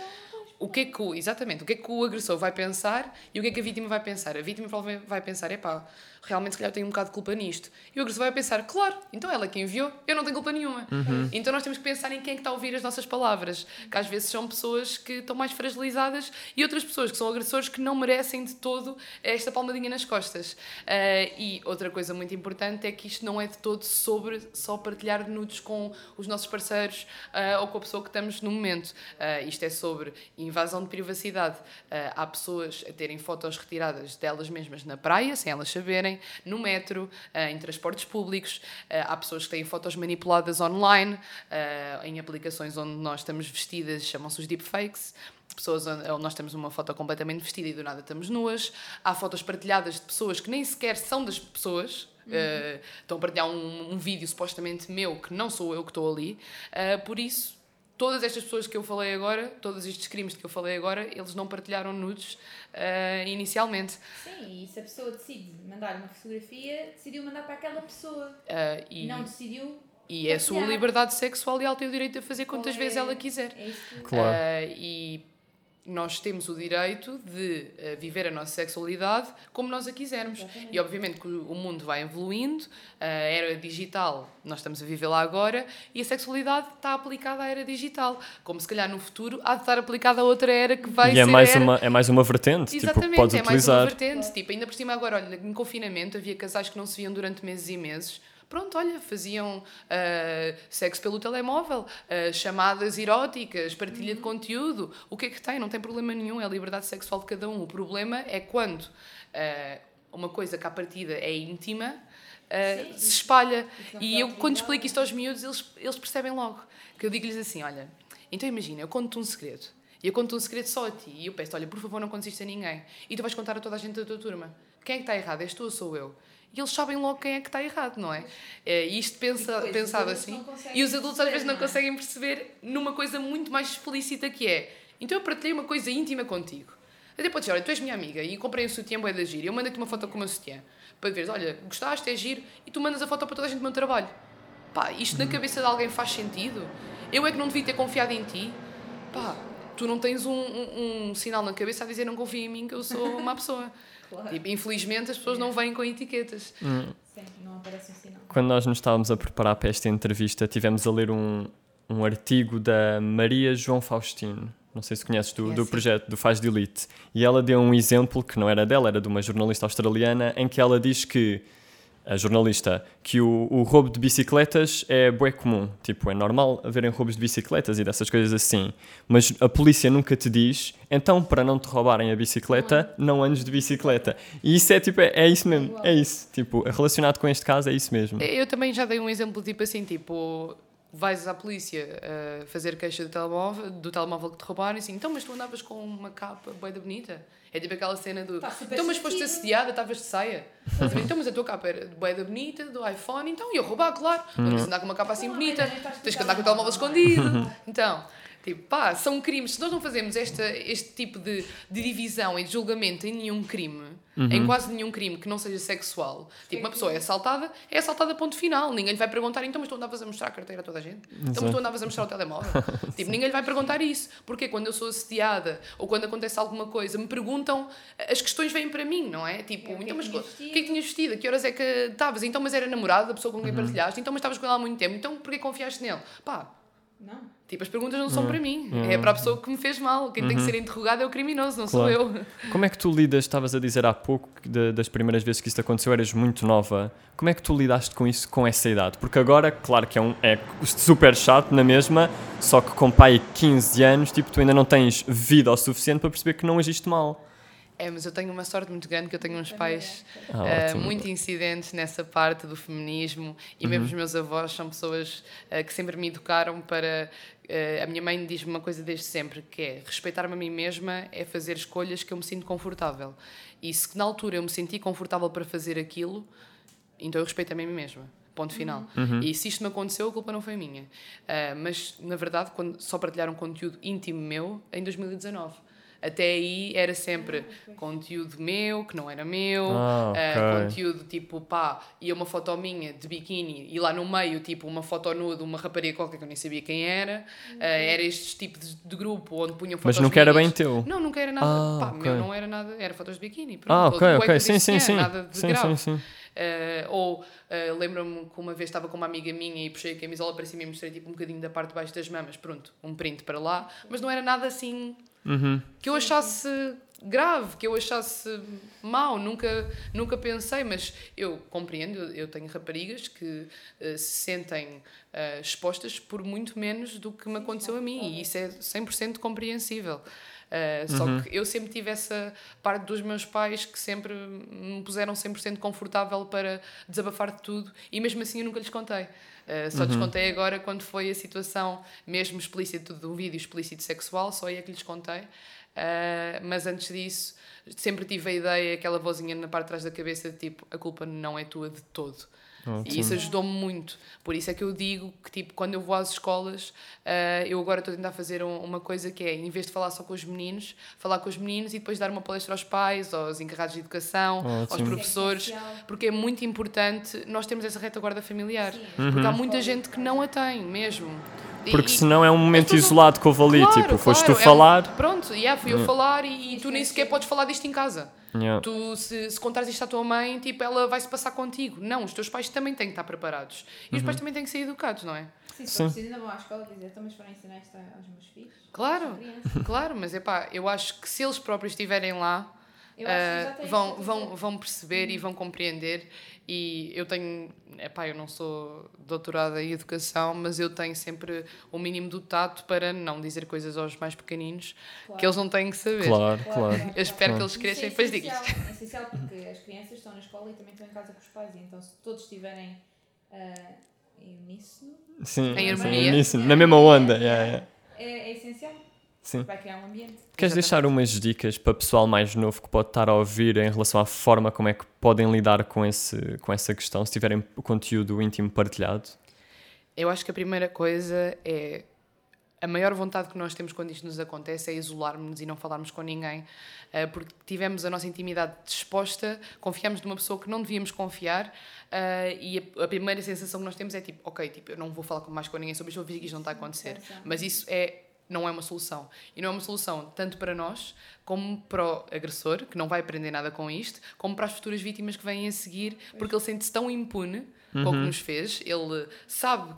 o que é que o, exatamente, o que é que o agressor vai pensar e o que é que a vítima vai pensar? A vítima provavelmente vai pensar, epá, realmente se calhar eu tenho um bocado de culpa nisto. E o agressor vai pensar, claro, então ela que enviou, eu não tenho culpa nenhuma. Então nós temos que pensar em quem é que está a ouvir as nossas palavras, que às vezes são pessoas que estão mais fragilizadas e outras pessoas que são agressores que não merecem de todo esta palmadinha nas costas. Ah, e outra coisa muito importante é que isto não é de todo sobre só partilhar nudes com os nossos parceiros ah, ou com a pessoa que estamos no momento. Ah, isto é sobre invasão de privacidade. Há pessoas a terem fotos retiradas delas mesmas na praia, sem elas saberem, no metro, ah, em transportes públicos. Ah, há pessoas que têm fotos manipuladas online, ah, em aplicações onde nós estamos vestidas, chamam-se os deepfakes pessoas onde nós temos uma foto completamente vestida e do nada estamos nuas. Há fotos partilhadas de pessoas que nem sequer são das pessoas. Uh, estão a partilhar um, um vídeo supostamente meu que não sou eu que estou ali. Uh, por isso, todas estas pessoas que eu falei agora, todos estes crimes que eu falei agora, eles não partilharam nudes uh, inicialmente. Sim, e se a pessoa decide mandar uma fotografia, decidiu mandar para aquela pessoa. Uh, e, Não decidiu. e é a sua liberdade sexual e ela tem o direito de fazer quantas é- vezes ela quiser. É isso que... Claro. Ah, e nós temos o direito de ah, viver a nossa sexualidade como nós a quisermos. Exatamente. E obviamente que o mundo vai evoluindo, a era digital, nós estamos a viver lá agora, e a sexualidade está aplicada à era digital. Como se calhar no futuro há de estar aplicada a outra era que vai e ser é mais, era... uma, é mais uma vertente, tipo, Exatamente, podes é mais uma utilizar. vertente. Tipo, ainda por cima agora, olha, em confinamento havia casais que não se viam durante meses e meses. Pronto, olha, faziam ah, sexo pelo telemóvel, ah, chamadas eróticas, partilha de conteúdo. O que é que tem? Não tem problema nenhum, é a liberdade sexual de cada um. O problema é quando ah, uma coisa que à partida é íntima Sim. se espalha. Isso não E eu, quando explico isto aos miúdos, eles, eles percebem logo. Que eu digo-lhes assim: olha, então imagina, eu conto-te um segredo. E eu conto um segredo só a ti. E eu peço olha, por favor, não contes isto a ninguém. E tu vais contar a toda a gente da tua turma. Quem é que está errado? És tu ou sou eu? E eles sabem logo quem é que está errado, não é? É, E isto pensa, E depois, adultos assim. E os adultos às vezes não perceber, não é? conseguem perceber numa coisa muito mais explícita que é. Então eu partilhei uma coisa íntima contigo. Até pode dizer, olha, tu és minha amiga e comprei um sutiã bué da giro. e Eu mandei-te uma foto com o meu sutiã. Para veres, olha, gostaste, é giro. E tu mandas a foto para toda a gente do meu trabalho. Pá, isto na cabeça de alguém faz sentido? Eu é que não devia ter confiado em ti? Pá, tu não tens um, um, um sinal na cabeça a dizer não confia em mim que eu sou uma pessoa. Claro. Tipo, infelizmente as pessoas não vêm com etiquetas. Sim, não aparece um sinal. Quando nós nos estávamos a preparar para esta entrevista, tivemos a ler um, um artigo da Maria João Faustino. Não sei se conheces do, do projeto do Faz de Elite. E ela deu um exemplo que não era dela, era de uma jornalista australiana, em que ela diz que jornalista, que o, o roubo de bicicletas é bué comum. Tipo, é normal haverem roubos de bicicletas e dessas coisas assim. Mas a polícia nunca te diz, então, para não te roubarem a bicicleta, não andes de bicicleta. E isso é tipo, é, é isso mesmo, é isso. Tipo, relacionado com este caso, é isso mesmo. Eu também já dei um exemplo tipo assim, tipo, vais à polícia a fazer queixa do telemóvel, do telemóvel que te roubaram e assim, então, mas tu andavas com uma capa bué da bonita. É tipo aquela cena do, Tá então, mas foste assediada, estavas de saia. Ver? então, mas a tua capa era de bué da bonita, do iPhone, então, e eu roubar, claro. Não tens de andar com uma capa assim Não, bonita, tens que andar com o telemóvel escondido. (laughs) Então, tipo, pá, são crimes. Se nós não fazemos esta, este tipo de, de divisão e de julgamento em nenhum crime, em quase nenhum crime que não seja sexual, tipo, uma pessoa é assaltada, é assaltada ponto final. Ninguém lhe vai perguntar, então, mas tu andavas a mostrar a carteira a toda a gente? Então, mas tu andavas a mostrar o telemóvel? (laughs) tipo, ninguém lhe vai perguntar isso. Porque quando eu sou assediada ou quando acontece alguma coisa, me perguntam, as questões vêm para mim, não é? Tipo, É, o que é então, que mas tinhas o que é que tinhas vestido? A que horas é que estavas? Então, mas era namorado da pessoa com quem partilhaste? Então, mas estavas com ela há muito tempo? Então, porquê confiaste nele? Pá, Não. Tipo, as perguntas não são para mim, é para a pessoa que me fez mal. Quem tem que ser interrogado é o criminoso, não sou Claro. eu. (laughs) Como é que tu lidas? Estavas a dizer há pouco que de- das primeiras vezes que isto aconteceu eras muito nova. Como é que tu lidaste com isso com essa idade? Porque agora, claro que é, um, é super chato na mesma, só que com pai de 15 anos, tipo, tu ainda não tens vida o suficiente para perceber que não agiste mal. É, mas eu tenho uma sorte muito grande que eu tenho uns pais Ah, eh, ótimo. muito incidentes nessa parte do feminismo e mesmo os meus avós são pessoas eh, que sempre me educaram para. Eh, a minha mãe diz-me uma coisa desde sempre, que é respeitar-me a mim mesma é fazer escolhas que eu me sinto confortável. E se na altura eu me senti confortável para fazer aquilo, então eu respeito-me a mim mesma. Ponto final. E se isto me aconteceu, a culpa não foi minha. Ah, mas, na verdade, quando só partilharam conteúdo íntimo meu em 2019. Até aí era sempre conteúdo meu, que não era meu, Ah, eh, ok. conteúdo tipo, pá, ia uma foto minha de biquíni e lá no meio, tipo, uma foto nua de uma rapariga qualquer que eu nem sabia quem era. Eh, era este tipo de, de grupo onde punham fotos Mas nunca era minhas. bem teu. Não, nunca era nada. Ah, pá, ok. meu não era nada, era fotos de biquíni. Ah, ok, ok. Sim, sim, sim. Nada de Sim, grave. sim, sim. Uh, ou uh, lembro-me que uma vez estava com uma amiga minha e puxei a camisola para cima e mostrei tipo um bocadinho da parte de baixo das mamas, pronto, um print para lá, mas não era nada assim Uhum. que eu achasse grave, que eu achasse mau, nunca, nunca pensei, mas eu compreendo, eu, tenho raparigas que uh, se sentem uh, expostas por muito menos do que me aconteceu a mim e isso é 100% compreensível. Uh, Só que eu sempre tive essa parte dos meus pais que sempre me puseram 100% confortável para desabafar de tudo e mesmo assim eu nunca lhes contei. Uh, só lhes contei agora quando foi a situação mesmo explícita de um vídeo explícito sexual, só aí é que lhes contei. Uh, mas antes disso, sempre tive a ideia, aquela vozinha na parte de trás da cabeça de tipo, a culpa não é tua de todo. E isso ajudou-me muito. Por isso é que eu digo que, tipo, quando eu vou às escolas, uh, eu agora estou a tentar fazer um- uma coisa que é, em vez de falar só com os meninos, falar com os meninos e depois dar uma palestra aos pais, aos encarregados de educação, aos Ótimo. professores, Isso é porque é muito importante nós termos essa retaguarda familiar. Sim. Porque há muita gente que não a tem mesmo. Porque e- senão é um momento pessoas não- isolado que houve ali. Claro, tipo, foste claro, tu é um- falar. pronto, yeah, fui eu falar e, e tu nem sequer podes falar disto em casa. Yeah. Tu, se, se contares isto à tua mãe, tipo, ela vai se passar contigo. Não, os teus pais também têm que estar preparados. E os pais também têm que ser educados, não é? Sim, se Sim. for preciso, ainda vão à escola dizer, então, mas para ensinar isto aos meus filhos? Claro, claro, mas é pá, eu acho que se eles próprios estiverem lá, Ah, têm vão, vão, vão perceber e vão compreender. E eu tenho, epá, eu não sou doutorada em educação, mas eu tenho sempre o mínimo do tato para não dizer coisas aos mais pequeninos que eles não têm que saber. Claro, claro. Eu espero que eles cresçam é e depois digo essencial, É essencial porque as crianças estão na escola e também estão em casa com os pais. E então, se todos estiverem uh, em uníssono, Sim, Em sim, harmonia. nisso, na mesma onda. yeah, yeah. é, é essencial. Sim. Vai criar um ambiente. Queres Exatamente. deixar umas dicas para pessoal mais novo que pode estar a ouvir em relação à forma como é que podem lidar com, esse, com essa questão, se tiverem o conteúdo íntimo partilhado? Eu acho que a primeira coisa é a maior vontade que nós temos quando isto nos acontece é isolarmos e não falarmos com ninguém, eh, porque tivemos a nossa intimidade disposta, confiamos numa pessoa que não devíamos confiar eh, e a, primeira sensação que nós temos é tipo, ok, tipo, eu não vou falar mais com ninguém sobre isto, vou fingir que isto não está a acontecer. Mas isso é não é uma solução. E não é uma solução tanto para nós, como para o agressor, que não vai aprender nada com isto, como para as futuras vítimas que vêm a seguir, porque ele sente-se tão impune com o que nos fez, ele sabe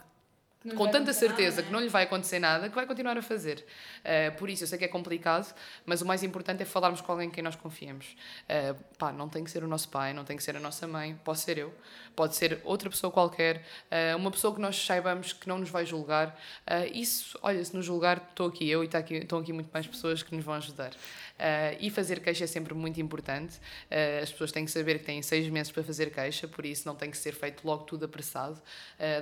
com tanta certeza nada, que não lhe vai acontecer nada, que vai continuar a fazer. Uh, por isso, eu sei que é complicado, mas o mais importante é falarmos com alguém em quem nós confiemos. Uh, pá, não tem que ser o nosso pai, não tem que ser a nossa mãe, pode ser eu, pode ser outra pessoa qualquer, uh, uma pessoa que nós saibamos que não nos vai julgar. Isso, olha, se nos julgar, estou aqui eu e tá aqui, estão aqui muito mais pessoas que nos vão ajudar. E fazer queixa é sempre muito importante. As pessoas têm que saber que têm seis meses para fazer queixa, por isso não tem que ser feito logo tudo apressado.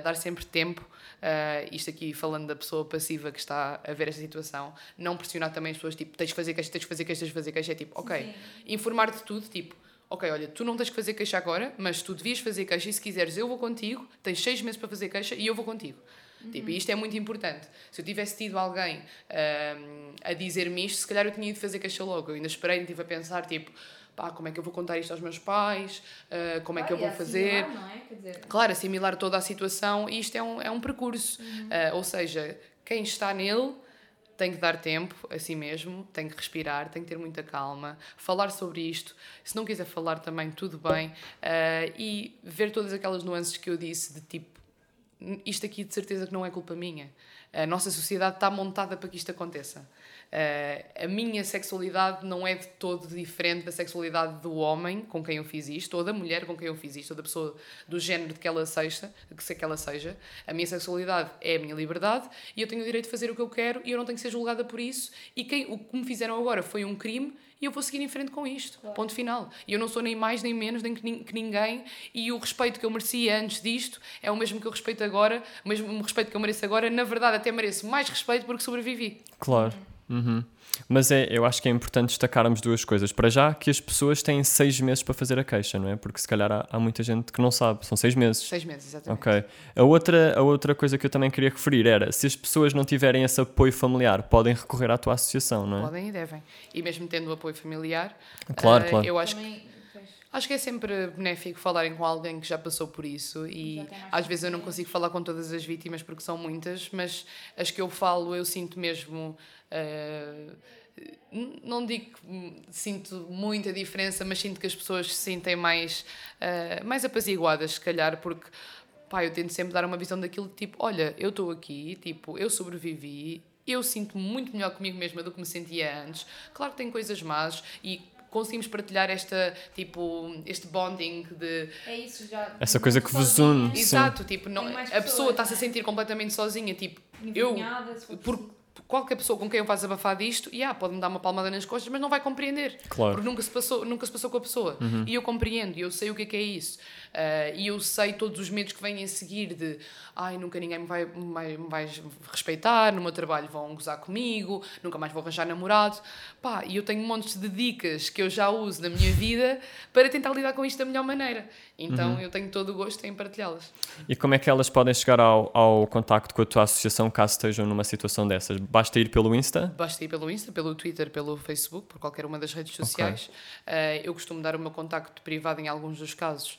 Dar sempre tempo, uh, isto aqui falando da pessoa passiva que está a ver esta situação, não pressionar também as pessoas, tipo, tens de fazer queixa, tens de fazer queixa, tens de fazer queixa. É tipo, ok, informar de tudo, tipo, ok, olha, tu não tens que fazer queixa agora, mas tu devias fazer queixa e se quiseres eu vou contigo, tens seis meses para fazer queixa e eu vou contigo. Tipo, e isto é muito importante. Se eu tivesse tido alguém ahm, a dizer-me isto, se calhar eu tinha ido fazer queixa logo. Eu ainda esperei, ainda estive a pensar, tipo, pá, como é que eu vou contar isto aos meus pais? Ah, como é que eu vou fazer? não é? Quer dizer, Claro, assimilar toda a situação e isto é um, é um percurso. Ah, ou seja, quem está nele tem que dar tempo a si mesmo, tem que respirar, tem que ter muita calma, falar sobre isto. Se não quiser falar também, tudo bem. Ah, e ver todas aquelas nuances que eu disse de tipo, isto aqui de certeza que não é culpa minha. A nossa sociedade está montada para que isto aconteça. Uh, a minha sexualidade não é de todo diferente da sexualidade do homem com quem eu fiz isto, ou da mulher com quem eu fiz isto, ou da pessoa do género de que ela seja, que se que ela seja. A minha sexualidade é a minha liberdade e eu tenho o direito de fazer o que eu quero e eu não tenho que ser julgada por isso. E quem, o que me fizeram agora foi um crime e eu vou seguir em frente com isto. Ponto final. E eu não sou nem mais nem menos nem que ninguém e o respeito que eu merecia antes disto é o mesmo que eu respeito agora, o mesmo respeito que eu mereço agora. Na verdade, até mereço mais respeito porque sobrevivi. Claro. Mas é, eu acho que é importante destacarmos duas coisas. Para já, que as pessoas têm seis meses para fazer a queixa, não é? Porque se calhar há, há muita gente que não sabe. São seis meses. Seis meses, exatamente. Ok. A outra, a outra coisa que eu também queria referir era: se as pessoas não tiverem esse apoio familiar, podem recorrer à tua associação, não é? Podem e devem. E mesmo tendo o apoio familiar, Claro, eh, claro. eu acho que Também, pois, Acho que é sempre benéfico falarem com alguém que já passou por isso e às vezes eu não consigo falar com todas as vítimas porque são muitas, mas as que eu falo eu sinto mesmo. n- não digo que sinto muita diferença, mas sinto que as pessoas se sentem mais, eh, mais apaziguadas, se calhar, porque pá, eu tento sempre dar uma visão daquilo tipo: olha, eu estou aqui, tipo, eu sobrevivi, eu sinto-me muito melhor comigo mesma do que me sentia antes. Claro que tem coisas más e conseguimos partilhar esta, tipo, este bonding de é isso já. Essa coisa que vos une. Sim. Exato, tipo, não, mais a pessoa pessoas, está-se a é? sentir completamente sozinha, tipo, eu, por qualquer pessoa com quem eu vá desabafar disto, yeah, pode-me dar uma palmada nas costas, mas não vai compreender. Claro. Porque nunca se passou, nunca se passou com a pessoa. E eu compreendo, e eu sei o que é que é isso. Ah, e eu sei todos os medos que vêm a seguir de ai, nunca ninguém me vai, me vai, respeitar, no meu trabalho vão gozar comigo, nunca mais vou arranjar namorado. Pá, e eu tenho montes de dicas que eu já uso na minha vida para tentar lidar com isto da melhor maneira. Então eu tenho todo o gosto em partilhá-las. E como é que elas podem chegar ao, ao contacto com a tua associação caso estejam numa situação dessas? Basta ir pelo Insta? Basta ir pelo Insta, pelo Twitter, pelo Facebook, por qualquer uma das redes sociais. Eh, eu costumo dar o meu contacto privado em alguns dos casos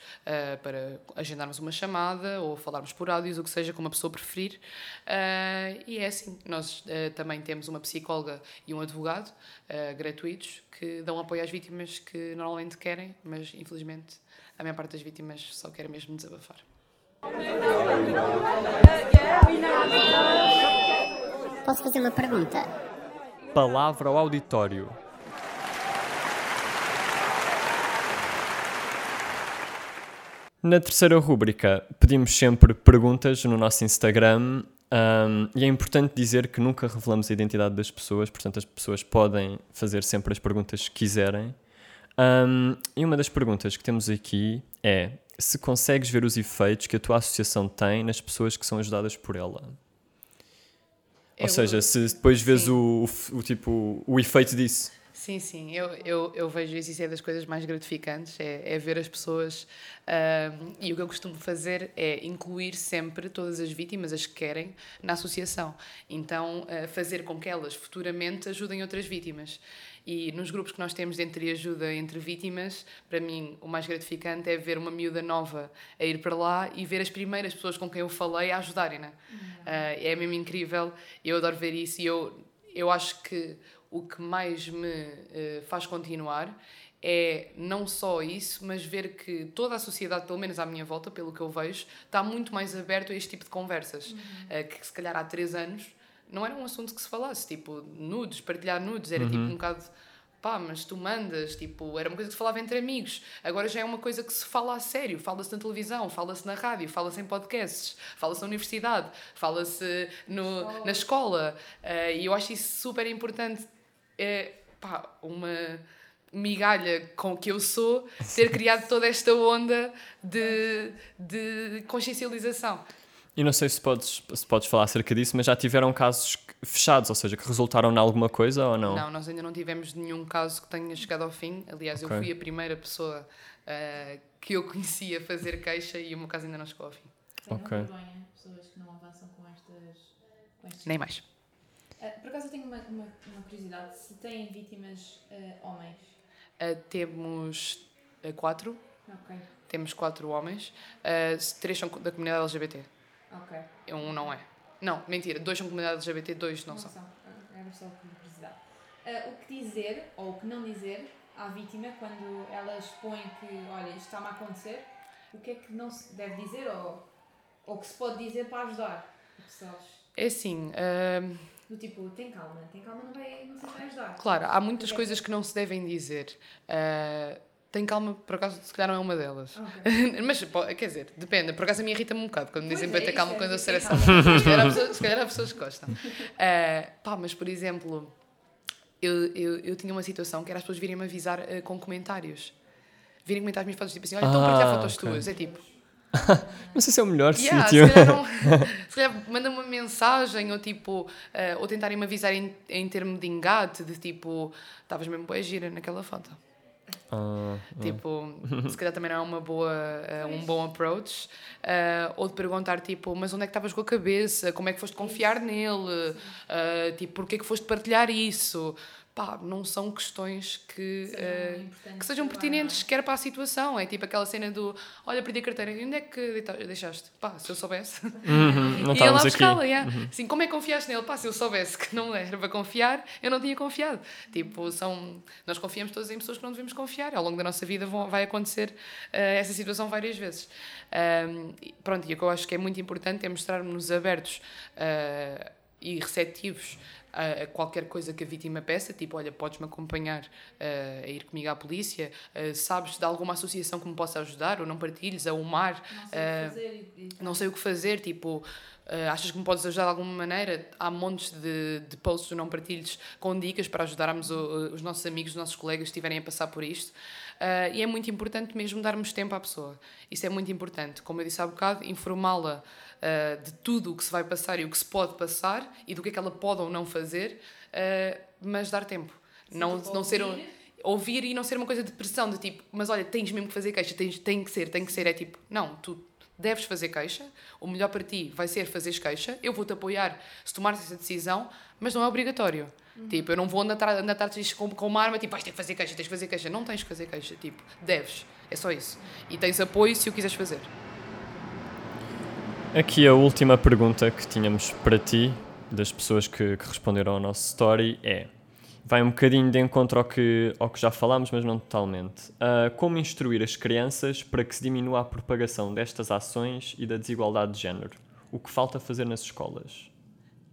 para agendarmos uma chamada ou falarmos por áudios, o que seja, como a pessoa preferir. Eh, e é assim, nós eh, também temos uma psicóloga e um advogado eh, gratuitos que dão apoio às vítimas que normalmente querem, mas infelizmente a maior parte das vítimas só quer mesmo desabafar. Posso fazer uma pergunta? Palavra ao auditório. Na terceira rúbrica, pedimos sempre perguntas no nosso Instagram um, e é importante dizer que nunca revelamos a identidade das pessoas, portanto, as pessoas podem fazer sempre as perguntas que quiserem. Um, e uma das perguntas que temos aqui é se consegues ver os efeitos que a tua associação tem nas pessoas que são ajudadas por ela. Ou Eu- seja, se depois vês o, o, o tipo, o efeito disso. Sim, sim, eu, eu, eu vejo isso, isso é das coisas mais gratificantes, é, é ver as pessoas. ahm, e o que eu costumo fazer é incluir sempre todas as vítimas, as que querem, na associação. Então, ah, fazer com que elas futuramente ajudem outras vítimas. E nos grupos que nós temos de entre ajuda entre vítimas, para mim o mais gratificante é ver uma miúda nova a ir para lá e ver as primeiras pessoas com quem eu falei a ajudarem-na. Ah, é mesmo incrível, eu adoro ver isso e eu, eu acho que o que mais me eh, faz continuar é não só isso, mas ver que toda a sociedade, pelo menos à minha volta, pelo que eu vejo, está muito mais aberto a este tipo de conversas. Eh, que se calhar há três anos não era um assunto que se falasse, tipo, nudes, partilhar nudes, era tipo um bocado. Pá, mas tu mandas, tipo, era uma coisa que se falava entre amigos. Agora já é uma coisa que se fala a sério. Fala-se na televisão, fala-se na rádio, fala-se em podcasts, fala-se na universidade, fala-se no, na escola. Eh, e eu acho isso super importante. É, pá, uma migalha com que eu sou ter (laughs) criado toda esta onda de, de consciencialização. E não sei se podes, se podes falar acerca disso, mas já tiveram casos fechados, ou seja, que resultaram em alguma coisa ou não? Não, nós ainda não tivemos nenhum caso que tenha chegado ao fim. Aliás, Ok. eu fui a primeira pessoa ah, que eu conhecia fazer queixa e o meu caso ainda não chegou ao fim. Ok. vergonha, pessoas que não avançam com estas. Com estes Nem mais. Ah, por acaso eu tenho uma, uma, uma curiosidade: se têm vítimas ah, homens. Ah, temos quatro, temos quatro homens, três são da comunidade LGBT. ok. Um não é. Não, mentira, dois são comunidade LGBT, dois não Não são. são. Ah, Era só por curiosidade. O que dizer ou o que não dizer à vítima quando ela expõe que, olha, isto está-me a acontecer, o que é que não se deve dizer ou, ou que se pode dizer para ajudar as pessoas? É assim, Do tipo, tem calma, tem calma, não, vai, não sei se vai ajudar. Claro, há muitas Porque é coisas que não se devem dizer. Ah, tem calma, por acaso, se calhar não é uma delas. Ok. (laughs) Mas, quer dizer, depende. Por acaso a mim irrita-me um bocado quando me dizem é, para ter isso calma é quando eu estressada. calma. Se calhar há pessoas- se calhar há pessoas que gostam. (laughs) Ah, pá, mas por exemplo, eu, eu, eu tinha uma situação que era as pessoas virem-me avisar ah, com comentários. Virem comentar as minhas fotos, tipo assim: olha, estão a partilhar Ah, fotos ok. tuas. É tipo, (laughs) Não sei se é o melhor Yeah, sítio. se calhar, (laughs) (laughs) calhar manda uma mensagem ou tipo, eh, ou tentarem-me avisar em, em termo de engate, de tipo, estavas mesmo boa gira naquela foto. Ah, Tipo, se calhar também não é uma boa, eh, um bom approach. Eh, ou de perguntar, tipo, mas onde é que estavas com a cabeça? Como é que foste confiar nele? Eh, tipo, porquê que foste partilhar isso? Pá, não são questões que, eh, que sejam pertinentes quer para a situação. É tipo aquela cena do, olha, perdi a carteira, e onde é que deixaste? Pá, se eu soubesse. uhum, (laughs) não E ia lá buscá-la, yeah. Assim, como é que confiaste nele? Pá, se eu soubesse que não era para confiar, eu não tinha confiado. Tipo, são... Nós confiamos todos em pessoas que não devemos confiar. Ao longo da nossa vida vão, vai acontecer eh, essa situação várias vezes. E pronto, e o que eu acho que é muito importante é mostrarmos-nos abertos eh, e receptivos a, a qualquer coisa que a vítima peça, tipo, olha, podes-me acompanhar eh, a ir comigo à polícia, eh, sabes de alguma associação que me possa ajudar, ou não partilhes, a UMAR, eh, não sei o que fazer, tipo, uh, achas que me podes ajudar de alguma maneira? Há montes de, de posts do Não Partilhos com dicas para ajudarmos o- os nossos amigos, os nossos colegas que estiverem a passar por isto. Uh, e é muito importante mesmo darmos tempo à pessoa. Isso é muito importante. Como eu disse há bocado, informá-la uh, de tudo o que se vai passar e o que se pode passar e do que é que ela pode ou não fazer, uh, mas dar tempo. não, tipo, não ser um, ouvir. ouvir e não ser uma coisa de pressão, de tipo, mas olha, tens mesmo que fazer queixa, tens, tem que ser, tem que ser. É tipo, não, tu deves fazer queixa, o melhor para ti vai ser fazeres queixa, eu vou-te apoiar se tomares essa decisão, mas não é obrigatório. Tipo, eu não vou andar atrás disto com, com uma arma, tipo, vais ter que fazer queixa, tens que fazer queixa. Não tens que fazer queixa, tipo, deves. É só isso. E tens apoio se o quiseres fazer. Aqui a última pergunta que tínhamos para ti, das pessoas que, que responderam ao nosso story, é: vai um bocadinho de encontro ao que, ao que já falámos, mas não totalmente. Ah, como instruir as crianças para que se diminua a propagação destas ações e da desigualdade de género? O que falta fazer nas escolas?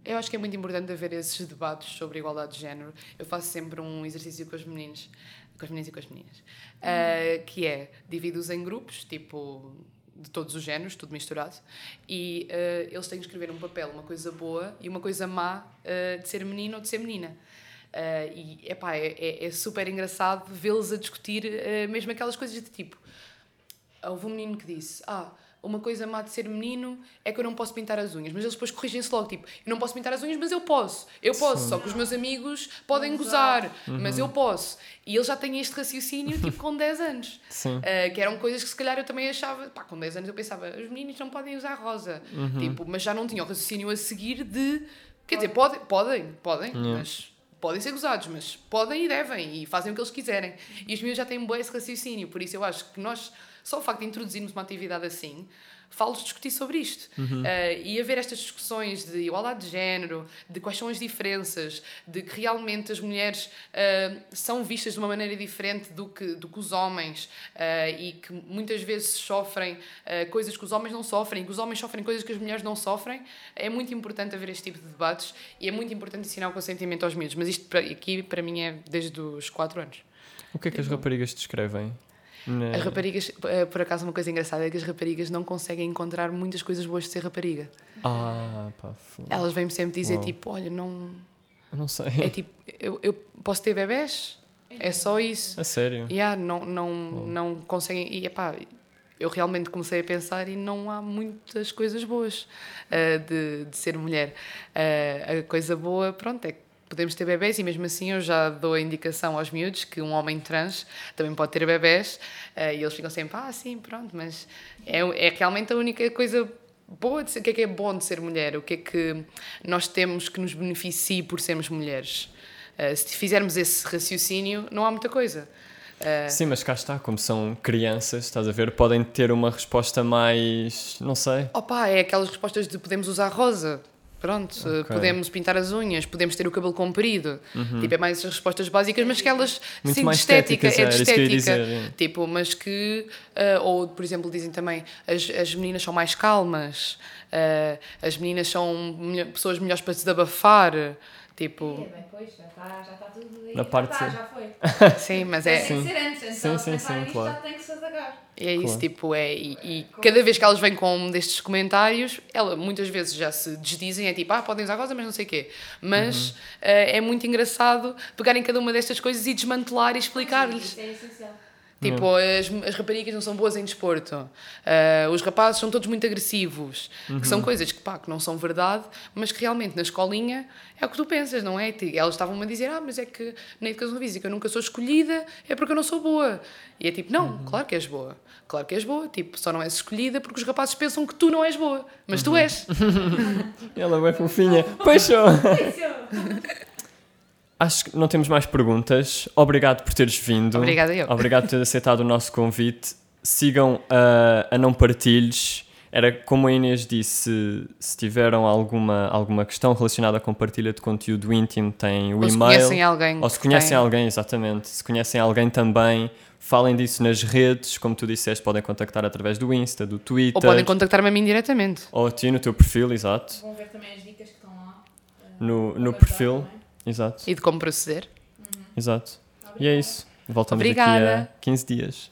Eu acho que é muito importante haver esses debates sobre igualdade de género. Eu faço sempre um exercício com os meninos, com os meninos e com as meninas, uh, que é divido-os em grupos, tipo de todos os géneros, tudo misturado, e uh, eles têm que escrever um papel, uma coisa boa e uma coisa má uh, de ser menino ou de ser menina. Uh, e epá, é, é, é super engraçado vê-los a discutir mesmo aquelas coisas de tipo. Houve um menino que disse: Ah, uma coisa má de ser menino é que eu não posso pintar as unhas. Mas eles depois corrigem-se logo: Tipo, eu não posso pintar as unhas, mas eu posso. Eu posso, só que os meus amigos podem gozar, mas eu posso. E ele já tem este raciocínio tipo com 10 anos. Sim. Uh, que eram coisas que se calhar eu também achava, pá, com 10 anos eu pensava, os meninos não podem usar rosa. Tipo, mas já não tinha o raciocínio a seguir de. Quer dizer, pode, podem, podem, mas podem ser gozados, mas podem e devem e fazem o que eles quiserem. E os meus já têm um bom esse raciocínio, por isso eu acho que nós, só o facto de introduzirmos uma atividade assim, falo-lhes discutir sobre isto. Uh, e haver estas discussões de igualdade de género, de quais são as diferenças, de que realmente as mulheres uh, são vistas de uma maneira diferente do que, do que os homens uh, e que muitas vezes sofrem coisas que os homens não sofrem, que os homens sofrem coisas que as mulheres não sofrem. É muito importante haver este tipo de debates e é muito importante ensinar o consentimento aos miúdos. Mas isto aqui, para mim, é desde os 4 anos. O que é que as raparigas descrevem? Na- As raparigas, eh, por acaso, uma coisa engraçada é que as raparigas não conseguem encontrar muitas coisas boas de ser rapariga. Ah, pá, fu- Elas vêm-me sempre dizer, Uau. tipo, olha, não. eu não sei. É tipo, eu, eu posso ter bebés? É só isso. A sério? Yeah, não, não, não conseguem. E epá, eu realmente comecei a pensar e não há muitas coisas boas ah, de, de ser mulher. Ah, a coisa boa, pronto, é que podemos ter bebés e mesmo assim eu já dou a indicação aos miúdos que um homem trans também pode ter bebés ah, e eles ficam sempre, ah, sim, pronto, mas é, é realmente a única coisa boa de ser, o que é que é bom de ser mulher, o que é que nós temos que nos beneficie por sermos mulheres. Ah, se fizermos esse raciocínio, não há muita coisa. Ah, Sim, mas cá está, como são crianças, estás a ver, podem ter uma resposta mais. não sei. Opa, é aquelas respostas de podemos usar rosa. Pronto, eh, Ok. podemos pintar as unhas, podemos ter o cabelo comprido. Tipo, é mais as respostas básicas, mas que elas. Uhum. Muito sim, mais de estética, é de estética. dizer, é. Tipo, mas que. eh, ou, por exemplo, dizem também as, as meninas são mais calmas, eh, as meninas são pessoas melhores para se desabafar. Tipo, É, bem, pois, já está já tá tudo aí. Na já parte tá, de- já foi. (laughs) sim, mas Tem é. que ser antes, antes Sim, sim, sim, nisto, claro. já tem que se atacar. É isso, Claro. tipo, é. E, e cada vez que elas vêm com um destes comentários, ela muitas vezes já se desdizem, é tipo, ah, podem usar rosa, mas não sei o quê. Mas Uhum. eh, é muito engraçado pegarem cada uma destas coisas e desmantelar e explicar-lhes. Isso é essencial. Tipo, as, as raparigas não são boas em desporto. Ah, os rapazes são todos muito agressivos. Que são coisas que, pá, que não são verdade, mas que realmente na escolinha é o que tu pensas, não é? Elas estavam-me a dizer, ah, mas é que na educação física eu nunca sou escolhida, é porque eu não sou boa. E é tipo, não, claro que és boa. Claro que és boa. Tipo, só não és escolhida porque os rapazes pensam que tu não és boa. Mas tu és. (laughs) Ela é fofinha. Pois sou. (laughs) Acho que não temos mais perguntas. Obrigado por teres vindo. Obrigada eu. Obrigado por ter aceitado o nosso convite. Sigam a, a Não Partilhes. Era como a Inês disse, se tiveram alguma, alguma questão relacionada com partilha de conteúdo íntimo, tem o Ou se e-mail. conhecem alguém Ou se conhecem tem. alguém, exatamente. Se conhecem alguém também, falem disso nas redes. Como tu disseste, podem contactar através do Insta, do Twitter. Ou podem contactar-me a mim diretamente. Ou a ti no teu perfil, exato. Vão ver também as dicas que estão lá. eh, No, no guardar perfil, também. Exato. E de como proceder. Exato. E é isso. Voltamos daqui Obrigada. a 15 dias.